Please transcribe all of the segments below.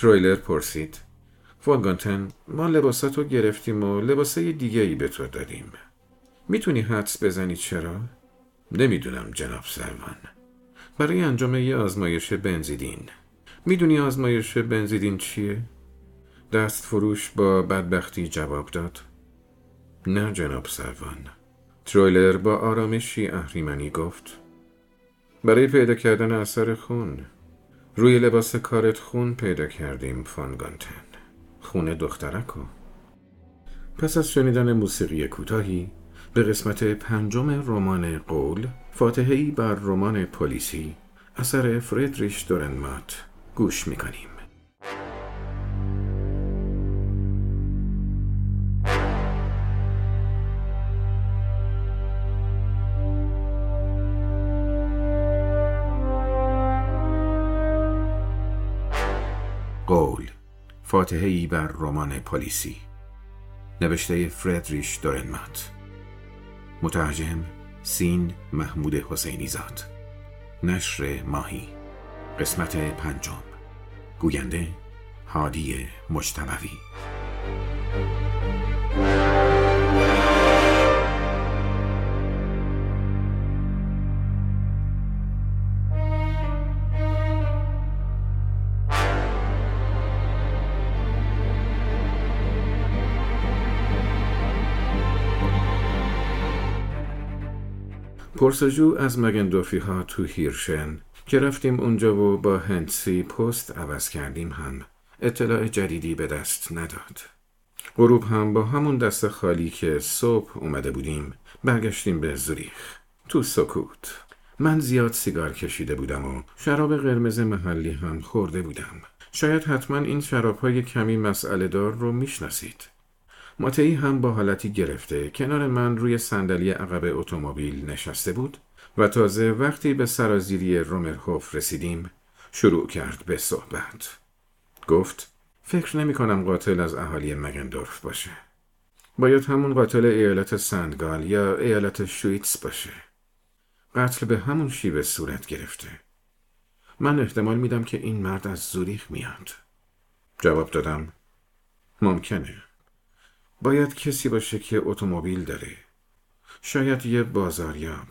ترویلر پرسید. فولگانتن ما لباساتو گرفتیم و لباسه دیگه ای به تو دادیم. می‌تونی حدس بزنی چرا؟ نمی‌دونم جناب سروان. برای انجام یه آزمایش بنزیدین. می‌دونی آزمایش بنزیدین چیه؟ دست فروش با بدبختی جواب داد. نه جناب سروان. ترویلر با آرامشی اهریمنی گفت. برای پیدا کردن اثر خون. روی لباس کارت خون پیدا کردیم فانگانتن خون دخترکو. پس از شنیدن موسیقی کوتاهی به قسمت پنجم رمان قول فاتحه‌ای بر رمان پلیسی اثر فردریش دورنمات گوش می‌کنیم. فاتحه ای بر رمان پلیسی نوشته فردریش دورنمات. مترجم سین محمود حسینی زاد. نشر ماهی. قسمت پنجم. گوینده هادی مجتمعی. پرسجو از مگندورفی ها تو هیرشن که رفتیم اونجا و با هنسی پست عوض کردیم هم اطلاع جدیدی به دست نداد. غروب هم با همون دست خالی که صبح اومده بودیم برگشتیم به زوریخ. تو سکوت. من زیاد سیگار کشیده بودم و شراب قرمز محلی هم خورده بودم. شاید حتما این شراب های کمی مسئله دار رو می‌شناسید. ماتئی هم با حالتی گرفته کنار من روی صندلی عقب اتومبیل نشسته بود و تازه وقتی به سرازیری رومرهوف رسیدیم شروع کرد به صحبت. گفت فکر نمی کنم قاتل از اهالی مگندورف باشه. باید همون قاتل ایالت سندگال یا ایالت شویتس باشه. قتل به همون شیوه صورت گرفته. من احتمال میدم که این مرد از زوریخ میاد. جواب دادم ممکنه. باید کسی باشه که اتومبیل داره. شاید یه بازاریاب.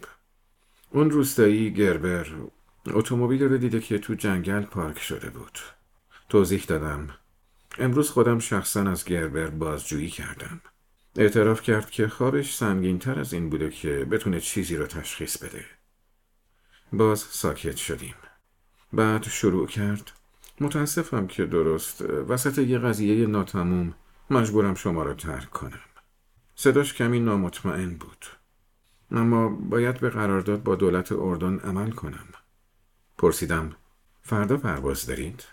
اون روستایی گربر اتومبیل رو دیده که تو جنگل پارک شده بود. توضیح دادم. امروز خودم شخصا از گربر بازجویی کردم. اعتراف کرد که خوابش سنگین تر از این بوده که بتونه چیزی رو تشخیص بده. باز ساکت شدیم. بعد شروع کرد. متاسفم که درست. وسط یه قضیه ناتموم مجبورم شما را ترک کنم. صداش کمی نامطمئن بود. اما باید به قرارداد با دولت اردن عمل کنم. پرسیدم فردا پرواز دارید؟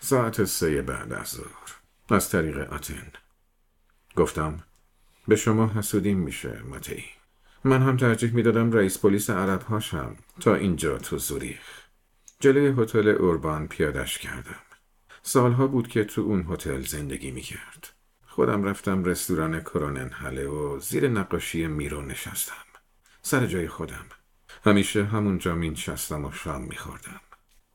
ساعت سه بعد از ظهر. از طریق آتن. گفتم به شما حسودیم میشه متی من هم ترجیح می‌دادم رئیس پلیس عرب هاشم تا اینجا تو زوریخ. جلوی هتل اوربان پیادش کردم. سالها بود که تو اون هتل زندگی می‌کرد. خودم رفتم رستوران کرونن هله و زیر نقاشی میرو نشستم. سر جای خودم. همیشه همونجا می نشستم و شام میخوردم.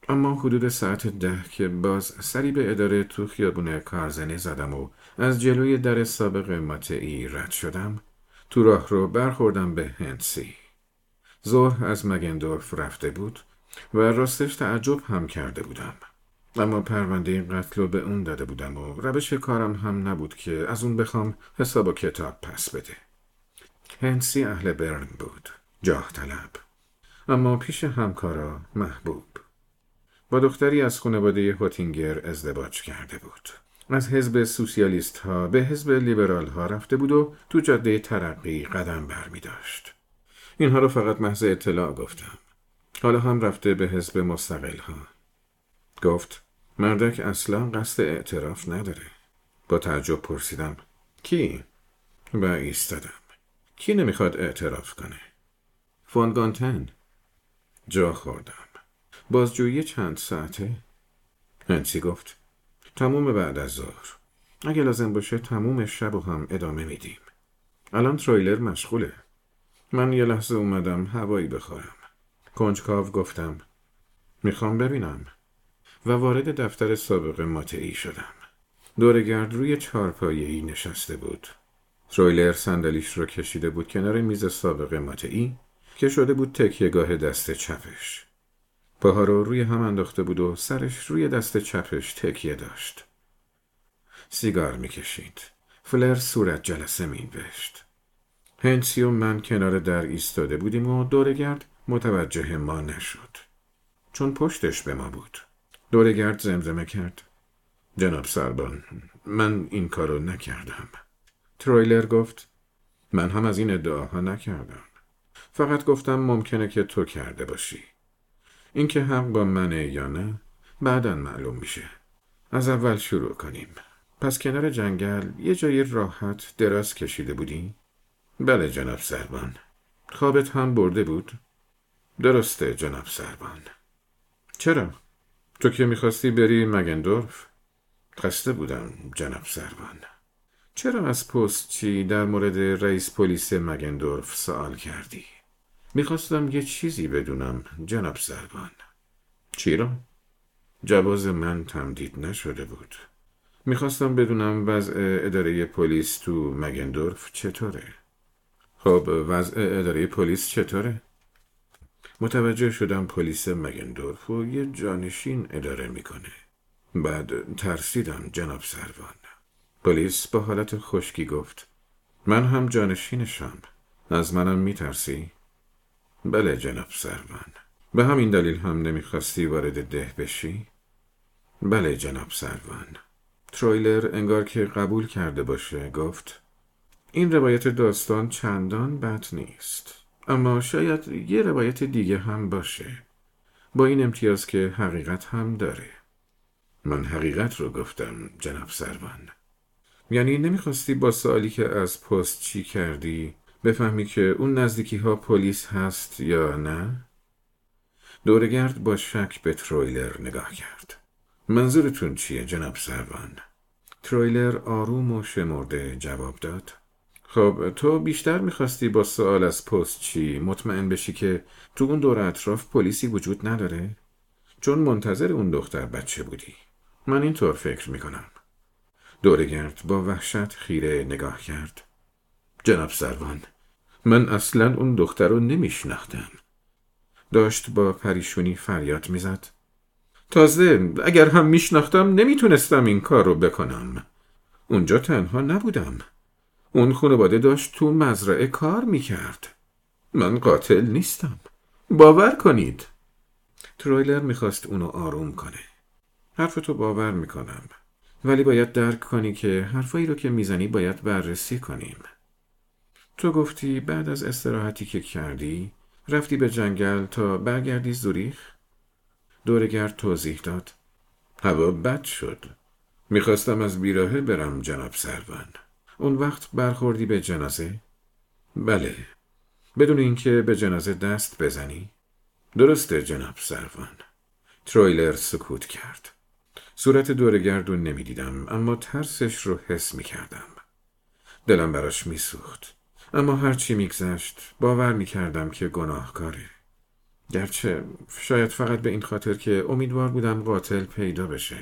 اما حدود ساعت ده که باز سری به اداره تو خیابون کارزنه زدم و از جلوی در سابق ماتعی رد شدم. تو راه رو برخوردم به هنسی ظهر از مگندورف رفته بود و راستش تعجب هم کرده بودم. اما پرونده این قتل رو به اون داده بودم و روش کارم هم نبود که از اون بخوام حساب و کتاب پس بده هنسی اهل برن بود جاه طلب اما پیش همکارا محبوب با دختری از خانواده هوتینگر ازدواج کرده بود از حزب سوسیالیست ها به حزب لیبرال ها رفته بود و تو جاده ترقی قدم بر می داشت. اینها رو فقط محض اطلاع گفتم. حالا هم رفته به حزب مستقل ها. گفت مردک اصلا قصد اعتراف نداره. با تعجب پرسیدم کی؟ و ایستادم. کی نمی‌خواد اعتراف کنه؟ فونگانتن جا خوردم. بازجویی چند ساعته؟ هنسی گفت تموم بعد از ظهر. اگه لازم باشه تموم شب و هم ادامه میدیم. الان ترویلر مشغوله. من یه لحظه اومدم هوایی بخورم. کنجکاو گفتم می‌خوام ببینم. و وارد دفتر سابق ماتعی شدم. دورگرد روی چارپایه‌ای نشسته بود. ترویلر صندلیش رو کشیده بود کنار میز سابق ماتعی که شده بود تکیهگاه دست چپش. پاها رو روی هم انداخته بود و سرش روی دست چپش تکیه داشت. سیگار می‌کشید. فلر صورت جلسه مینوشت. هنسی و من کنار در ایستاده بودیم و دورگرد متوجه ما نشد. چون پشتش به ما بود. دورگرد زمزمه کرد. جناب سربان من این کارو نکردم. ترویلر گفت من هم از این ادعاها نکردم. فقط گفتم ممکنه که تو کرده باشی. اینکه حق با منه یا نه بعدا معلوم میشه. از اول شروع کنیم. پس کنار جنگل یه جای راحت دراز کشیده بودی؟ بله جناب سربان. خوابت هم برده بود؟ درسته جناب سربان. چرا؟ تو که می‌خواستی بری مگندورف؟ خسته بودم جناب سربان. چرا از پست چی در مورد رئیس پلیس مگندورف سوال کردی؟ می‌خواستم یه چیزی بدونم جناب سربان. چی را؟ جواز من تمدید نشده بود. می‌خواستم بدونم وضع اداره پلیس تو مگندورف چطوره؟ خب وضع اداره پلیس چطوره؟ متوجه شدم پلیس مگندورف و یه جانشین اداره می‌کنه. بعد ترسیدم جناب سروان. پلیس با حالت خشکی گفت من هم جانشینشم. از منم میترسی؟ بله جناب سروان. به همین دلیل هم نمی‌خواستی وارد ده بشی؟ بله جناب سروان. ترویلر انگار که قبول کرده باشه گفت این روایت داستان چندان بد نیست اما شاید یه روایت دیگه هم باشه. با این امتیاز که حقیقت هم داره. من حقیقت رو گفتم جناب سروان. یعنی نمی‌خواستی با سوالی که از پست چی کردی بفهمی که اون نزدیکی ها پلیس هست یا نه؟ دورگرد با شک به ترویلر نگاه کرد. منظورتون چیه جناب سروان؟ ترویلر آروم و شمرده جواب داد. خب تو بیشتر می‌خواستی با سوال از پست چی؟ مطمئن بشی که تو اون دور اطراف پلیسی وجود نداره؟ چون منتظر اون دختر بچه بودی. من اینطور فکر می‌کنم. دورگرد با وحشت خیره نگاه کرد. جناب سروان من اصلا اون دختر رو نمیشناختم. داشت با پریشونی فریاد می‌زد. تازه اگر هم میشناختم نمی‌تونستم این کار رو بکنم. اونجا تنها نبودم. اون خانواده داشت تو مزرعه کار می‌کرد. من قاتل نیستم. باور کنید. ترویلر می‌خواست اونو آروم کنه. حرف تو باور می‌کنم. ولی باید درک کنی که حرفایی رو که می‌زنی باید بررسی کنیم. تو گفتی بعد از استراحتی که کردی رفتی به جنگل تا برگردی زوریخ؟ دورگرد توضیح داد. هوا بد شد. می‌خواستم از بیراهه برم جناب سروان. اون وقت برخوردی به جنازه؟ بله. بدون اینکه به جنازه دست بزنی؟ درسته جناب سروان. ترویلر سکوت کرد. صورت دورگردون نمی‌دیدم اما ترسش رو حس می‌کردم. دلم براش میسوخت. اما هرچی میگذشت باور می‌کردم که گناهکاره. گرچه شاید فقط به این خاطر که امیدوار بودم قاتل پیدا بشه.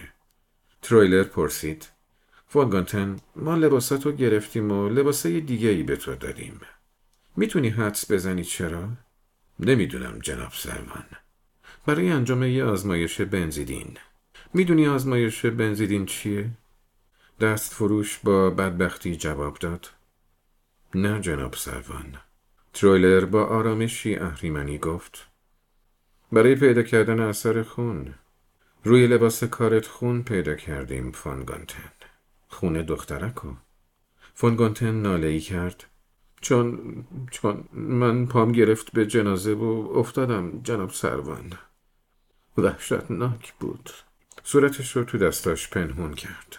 ترویلر پرسید فونگانتن ما لباساتو گرفتیم و لباسای دیگه ای به تو دادیم. می‌تونی حدس بزنی چرا؟ نمی‌دونم جناب سروان. برای انجام یه آزمایش بنزیدین. می‌دونی آزمایش بنزیدین چیه؟ دست فروش با بدبختی جواب داد. نه جناب سروان. ترویلر با آرامشی اهریمنی گفت. برای پیدا کردن اثر خون. روی لباس کارت خون پیدا کردیم فانگانتن. خون دخترکو. فونگانتن ناله ای کرد. چون چون من پام گرفت به جنازه و افتادم جناب سروان. وحشتناک بود. صورتش رو تو دستاش پنهون کرد.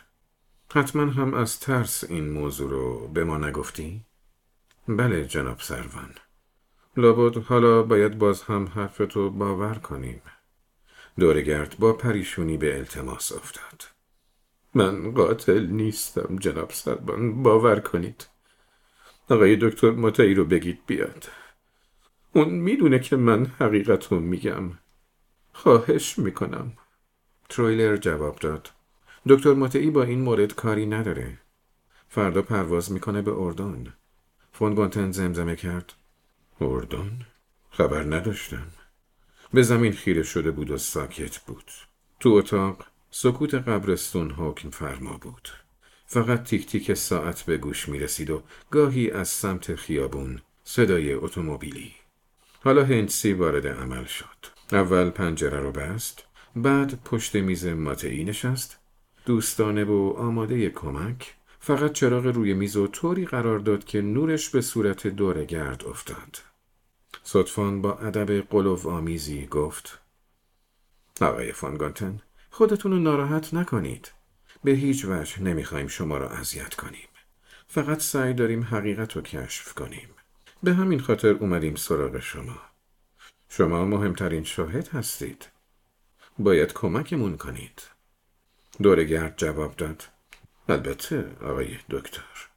حتما هم از ترس این موضوع رو به ما نگفتی؟ بله جناب سروان. لابد حالا باید باز هم حرفتو باور کنیم. دورگرد با پریشونی به التماس افتاد. من قاتل نیستم جناب سربان باور کنید. آقای دکتر متعی رو بگید بیاد. اون می‌دونه که من حقیقت رو میگم. خواهش می‌کنم. ترویلر جواب داد. دکتر ماتئی با این مورد کاری نداره. فردا پرواز می‌کنه به اردن. فون زمزمه کرد. اردن؟ خبر نداشتم. به زمین خیره شده بود و ساکت بود. تو اتاق سکوت قبرستون حکم فرما بود. فقط تیک تیک ساعت به گوش می رسید و گاهی از سمت خیابون صدای اتومبیلی. حالا هنسی وارد عمل شد. اول پنجره رو بست بعد پشت میز ماتعی نشست. دوستانه و آماده کمک فقط چراغ روی میز و طوری قرار داد که نورش به صورت دور گرد افتاد. صدفان با ادب قلوف آمیزی گفت آقای فانگانتن خودتون رو ناراحت نکنید. به هیچ وجه نمی‌خوایم شما را اذیت کنیم. فقط سعی داریم حقیقت رو کشف کنیم. به همین خاطر اومدیم سراغ شما. شما مهمترین شاهد هستید. باید کمکمون کنید. دورگرد جواب داد. البته آقای دکتر.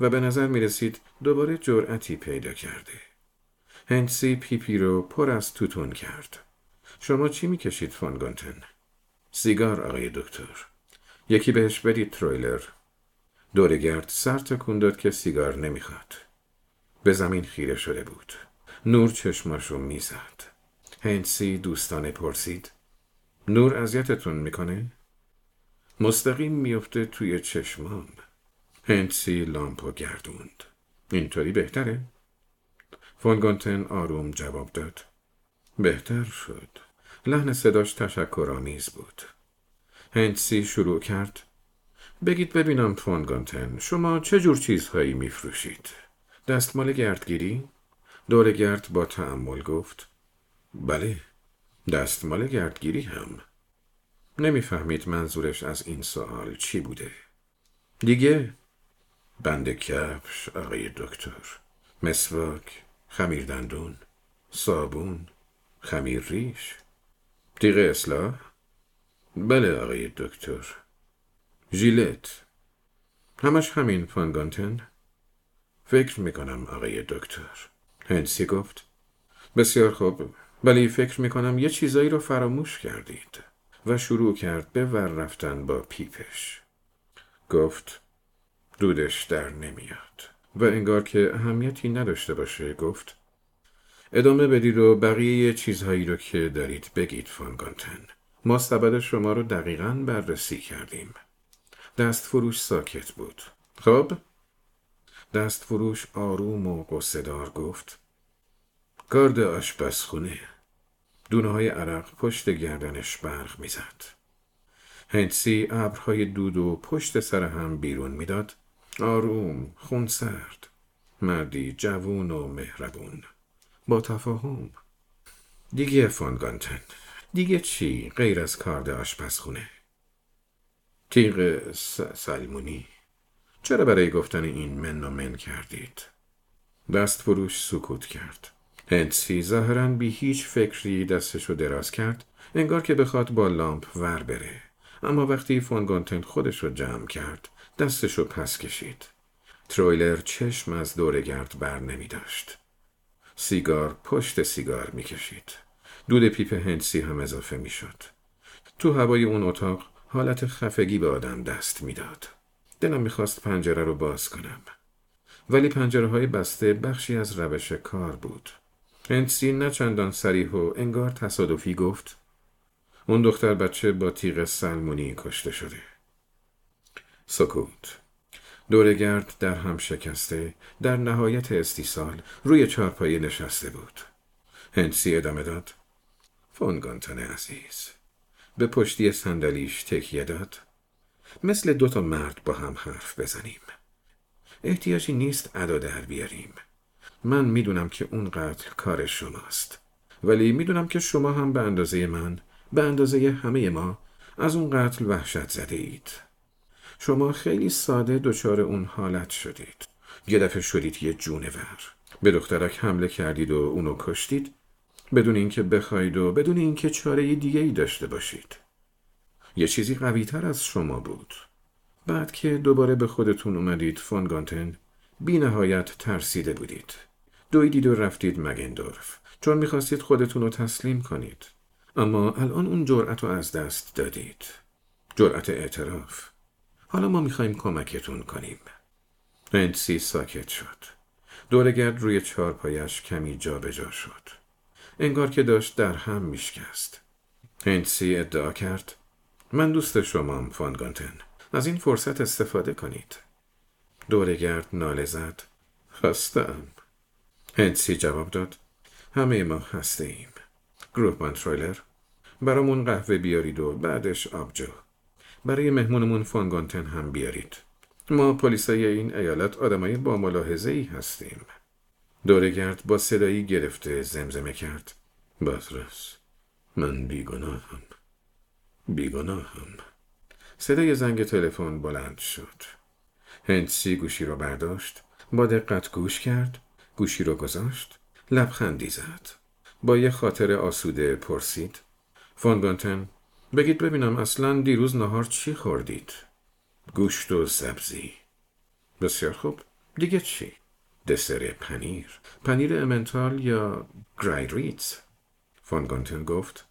و به نظر می رسید دوباره جرأتی پیدا کرده. هنسی پیپی رو پر از توتون کرد. شما چی می کشید فانگانتن؟ سیگار آقای دکتر. یکی بهش بدید ترویلر. دورگرد سر تکون داد که سیگار نمی‌خواد. به زمین خیره شده بود. نور چشماشو می‌زد. هنسی دوستانه پرسید. نور اذیتتون می‌کنه؟ مستقیم میفته توی چشمام. هنسی لامپو گردوند. اینطوری بهتره؟ فونگانتن آروم جواب داد. بهتر شد. لحن صداش تشکرآمیز بود. هنسی شروع کرد. بگید ببینم فونگانتن شما چه جور چیزهایی میفروشید؟ دستمال گردگیری؟ دور گرد با تعمل گفت. بله دستمال گردگیری هم. نمی‌فهمید منظورش از این سوال چی بوده. دیگه؟ بند کفش آقای دکتر. مسواک خمیر دندون صابون خمیر ریش. تیغ اصلاح بله آقای دکتر ژیلت همش همین فانگانتن فکر می‌کنم آقای دکتر هنسی گفت بسیار خوب ولی فکر می‌کنم یه چیزایی رو فراموش کردید و شروع کرد به ور رفتن با پیپش گفت دودش در نمیاد و انگار که اهمیتی نداشته باشه گفت ادامه بدید و بقیه چیزهایی رو که دارید بگید فانگانتن ما سبد شما رو دقیقا بررسی کردیم. دست فروش ساکت بود. خب؟ دست فروش آروم و قصدار گفت گارد آشپزخونه. دونه های عرق پشت گردنش برق می‌زد. هنسی ابرهای دود و پشت سر هم بیرون می‌داد. آروم خونسرد. مردی جوون و مهربون. با تفاهم. دیگه فانگانتن دیگه چی؟ غیر از کارد آشپزخونه. تیغ سلمونی چرا برای گفتن این من و من کردید؟ دست فروش سکوت کرد. هنتسی ظاهرا بی هیچ فکری دستشو دراز کرد انگار که بخواد با لامپ ور بره. اما وقتی فون گونتن خودش رو جمع کرد دستشو پس کشید. ترویلر چشم از دوره گرد بر نمی داشت. سیگار پشت سیگار می کشید. دود پیپ هنتسی هم اضافه می شد. تو هوای اون اتاق حالت خفگی به آدم دست می‌داد. دلم می‌خواست پنجره رو باز کنم. ولی پنجره های بسته بخشی از روش کار بود. هنسی نه چندان سریح و انگار تصادفی گفت اون دختر بچه با تیغ سلمونی کشته شده. سکوت دورگرد در هم شکسته در نهایت استیصال روی چارپایه نشسته بود. هنسی ادامه داد. فونگانتن عزیز به پشتی صندلیش تکیه داد. مثل دو تا مرد با هم حرف بزنیم. احتیاجی نیست ادا در بیاریم. من می‌دونم که اون قتل کار شماست. ولی می‌دونم که شما هم به اندازه من به اندازه همه ما از اون قتل وحشت زده اید. شما خیلی ساده دچار اون حالت شدید. یه دفعه شدید یه جونور به دخترک حمله کردید و اونو کشتید. بدون اینکه بخواید و بدون اینکه چاره دیگه ای داشته باشید. یه چیزی قوی تر از شما بود. بعد که دوباره به خودتون اومدید فونگانتن بی نهایت ترسیده بودید. دویدید و رفتید مگندورف. چون می‌خواستید خودتون رو تسلیم کنید. اما الان اون جرأت رو از دست دادید. جرأت اعتراف. حالا ما می‌خوایم کمکتون کنیم. هنسی ساکت شد. دورگرد روی چارپایش کمی جابجا جا شد. انگار که داشت در هم میشکست. هنسی ادعا کرد من دوست شمام فانگانتن. از این فرصت استفاده کنید. دورگرد ناله زد. خستم. هنسی جواب داد. همه ما هسته ایم گروه منترایلر برامون قهوه بیارید و بعدش آبجو. برای مهمونمون فانگانتن هم بیارید. ما پلیسای این ایالت آدمای با ملاحظه ای هستیم دورگرد با صدایی گرفته زمزمه کرد. بطرس من بیگناهم. بیگناهم. صدای زنگ تلفن بلند شد. هنسی گوشی رو برداشت با دقت گوش کرد گوشی رو گذاشت لبخندی زد. با یه خاطر آسوده پرسید فانگانتن بگید ببینم اصلا دیروز نهار چی خوردید؟ گوشت و سبزی. بسیار خوب. دیگه چی؟ دسر پنیر. پنیر امنتال یا گرای ریتز فانگانتن گفت.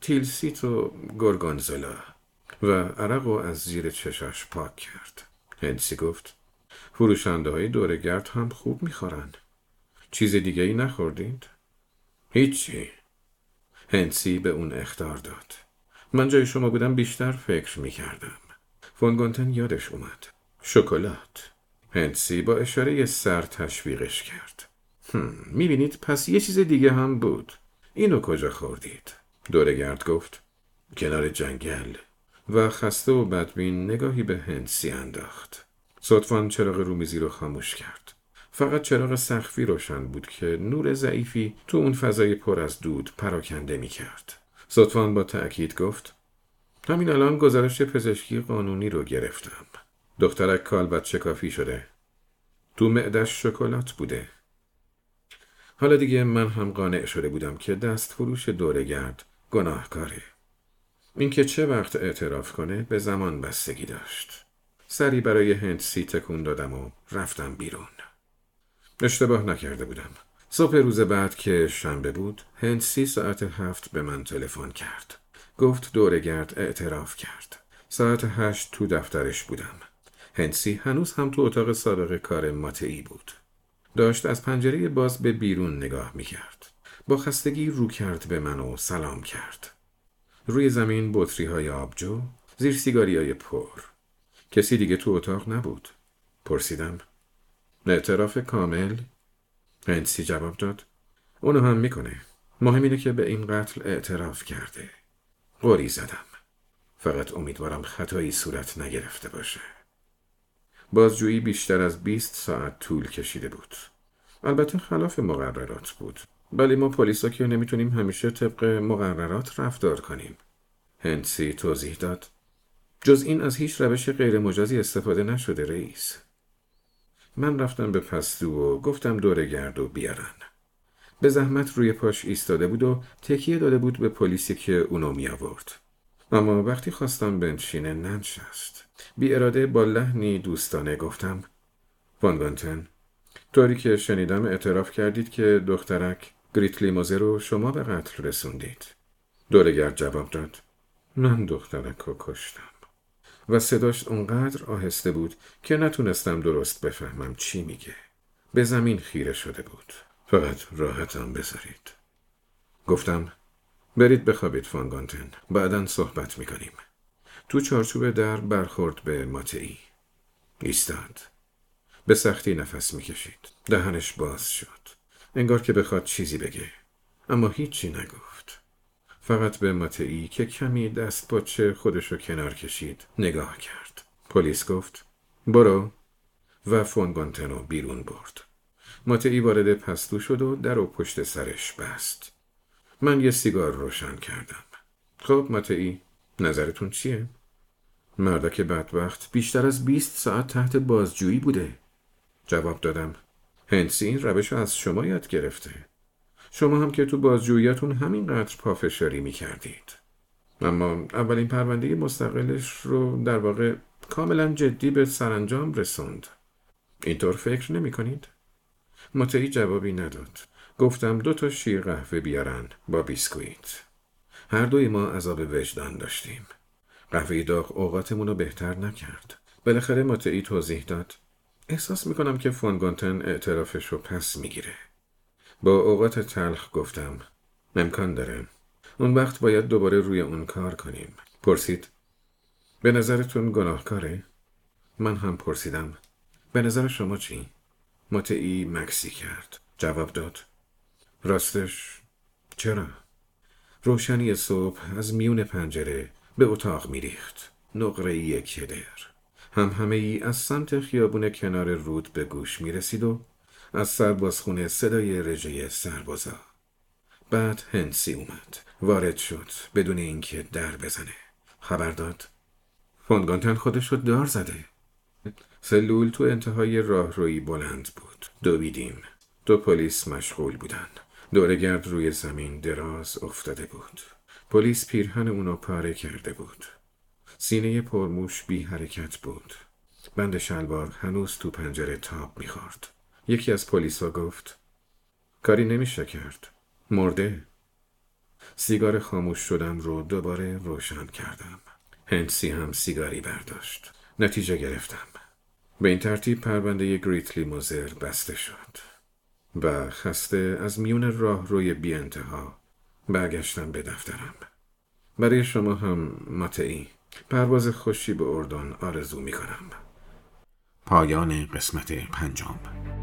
تیلسیت و گرگانزولا. و عرق و از زیر چشاش پاک کرد. هنسی گفت. فروشنده های دورگرد هم خوب می‌خورن. چیز دیگه ای نخوردید؟ هیچی. هنسی به اون اختار داد. من جای شما بودم بیشتر فکر می‌کردم. فونگونتن یادش اومد. شکلات. هنسی با اشاره سر تشویقش کرد. می‌بینید پس یه چیز دیگه هم بود. اینو کجا خوردید؟ دورگرد گفت کنار جنگل. و خسته و بدبین نگاهی به هنسی انداخت. صدفان چراغ رومیزی رو خاموش کرد. فقط چراغ سخفی روشن بود که نور ضعیفی تو اون فضای پر از دود پراکنده می کرد. صدفان با تأکید گفت همین الان گزارش پزشکی قانونی رو گرفتم. دخترک کالبد کافی شده. تو معدش شکلات بوده. حالا دیگه من هم قانع شده بودم که دست فروش دورگرد گناهکاره. اینکه چه وقت اعتراف کنه به زمان بستگی داشت. سری برای هندسی تکون دادم و رفتم بیرون. اشتباه نکرده بودم. صبح روز بعد که شنبه بود هندسی ساعت هفت به من تلفن کرد. گفت دورگرد اعتراف کرد. ساعت هشت تو دفترش بودم. هنسی هنوز هم تو اتاق سابق کار ماتعی بود. داشت از پنجره باز به بیرون نگاه می کرد. با خستگی رو کرد به من و سلام کرد. روی زمین بطری های آبجو، زیر سیگاری های پر. کسی دیگه تو اتاق نبود. پرسیدم. اعتراف کامل؟ هنسی جواب داد. اونو هم می‌کنه. مهم اینه که به این قتل اعتراف کرده. قوری زدم. فقط امیدوارم خطایی صورت نگرفته باشه. بازجویی بیشتر از 20 ساعت طول کشیده بود. البته خلاف مقررات بود. ولی ما پلیسا که نمی‌تونیم همیشه طبق مقررات رفتار کنیم. هنسی توضیح داد. جز این از هیچ روش غیر مجازی استفاده نشده رئیس. من رفتم به پستو و گفتم دوره گرد و بیارن. به زحمت روی پاش ایستاده بود و تکیه داده بود به پلیسی که اونو می آورد. اما وقتی خواستم بنشینه ننشست. بی اراده با لحنی دوستانه گفتم وانگانتن طوری که شنیدم اعتراف کردید که دخترک گریتلی موزه رو شما به قتل رسوندید. دورگرد جواب داد من دخترک رو کشتم. و صداش اونقدر آهسته بود که نتونستم درست بفهمم چی میگه. به زمین خیره شده بود. فقط راحتم بذارید. گفتم برید بخوابید فانگانتن. بعدا صحبت می‌کنیم. تو چارچوب در برخورد به ماتعی. ایستاد. به سختی نفس می‌کشید. دهنش باز شد. انگار که بخواد چیزی بگه. اما هیچی نگفت. فقط به ماتعی که کمی دست پاچه خودشو کنار کشید نگاه کرد. پلیس گفت برو و فونگانتنو بیرون برد. ماتعی وارد پستو شد و در و پشت سرش بست. من یه سیگار روشن کردم. خب ماتعی نظرتون چیه؟ مردک بدبخت بیشتر از 20 ساعت تحت بازجویی بوده. جواب دادم. هنسی این روش از شما یاد گرفته. شما هم که تو بازجوییاتون همینقدر پافشاری می کردید. اما اولین پرونده مستقلش رو در واقع کاملا جدی به سرانجام رسوند. اینطور فکر نمی کنید؟ متعی جوابی نداد. گفتم دو تا شیر قهوه بیارن با بیسکویت. هر دوی ما عذاب وجدان داشتیم قهوه داغ اوقاتمون رو بهتر نکرد بالاخره ماتعی توضیح داد احساس می‌کنم که فونگانتن اعترافش رو پس می‌گیره با اوقات تلخ گفتم امکان داره اون وقت باید دوباره روی اون کار کنیم پرسید به نظرتون گناهکاره؟ من هم پرسیدم به نظر شما چی؟ متعی مکسی کرد جواب داد راستش چرا؟ روشنی صبح از میون پنجره به اتاق میریخت نقره یک کدر هم همه ای از سمت خیابون کنار رود به گوش می رسید و از سربازخونه صدای رژه سربازا. بعد هنسی اومد. وارد شد بدون اینکه در بزنه. خبر داد. فونگانتن خودش رو دار زده. سلول تو انتهای راهروی بلند بود. دویدیم دو پلیس مشغول بودن دورگرد روی زمین دراز افتاده بود. پلیس پیرهن اونو پاره کرده بود. سینه پرموش بی حرکت بود. بند شلوار هنوز تو پنجره تاب می‌خورد. یکی از پلیسا گفت کاری نمیشه کرد. مرده. سیگار خاموش شدم رو دوباره روشن کردم. هنسی هم سیگاری برداشت. نتیجه گرفتم. به این ترتیب پرونده گریتلی موزر بسته شد و خسته از میون راه روی بی انتها برگشتم به دفترم. برای شما هم ماتعی پرواز خوشی به اردن آرزو می کنم پایان قسمت پنجم.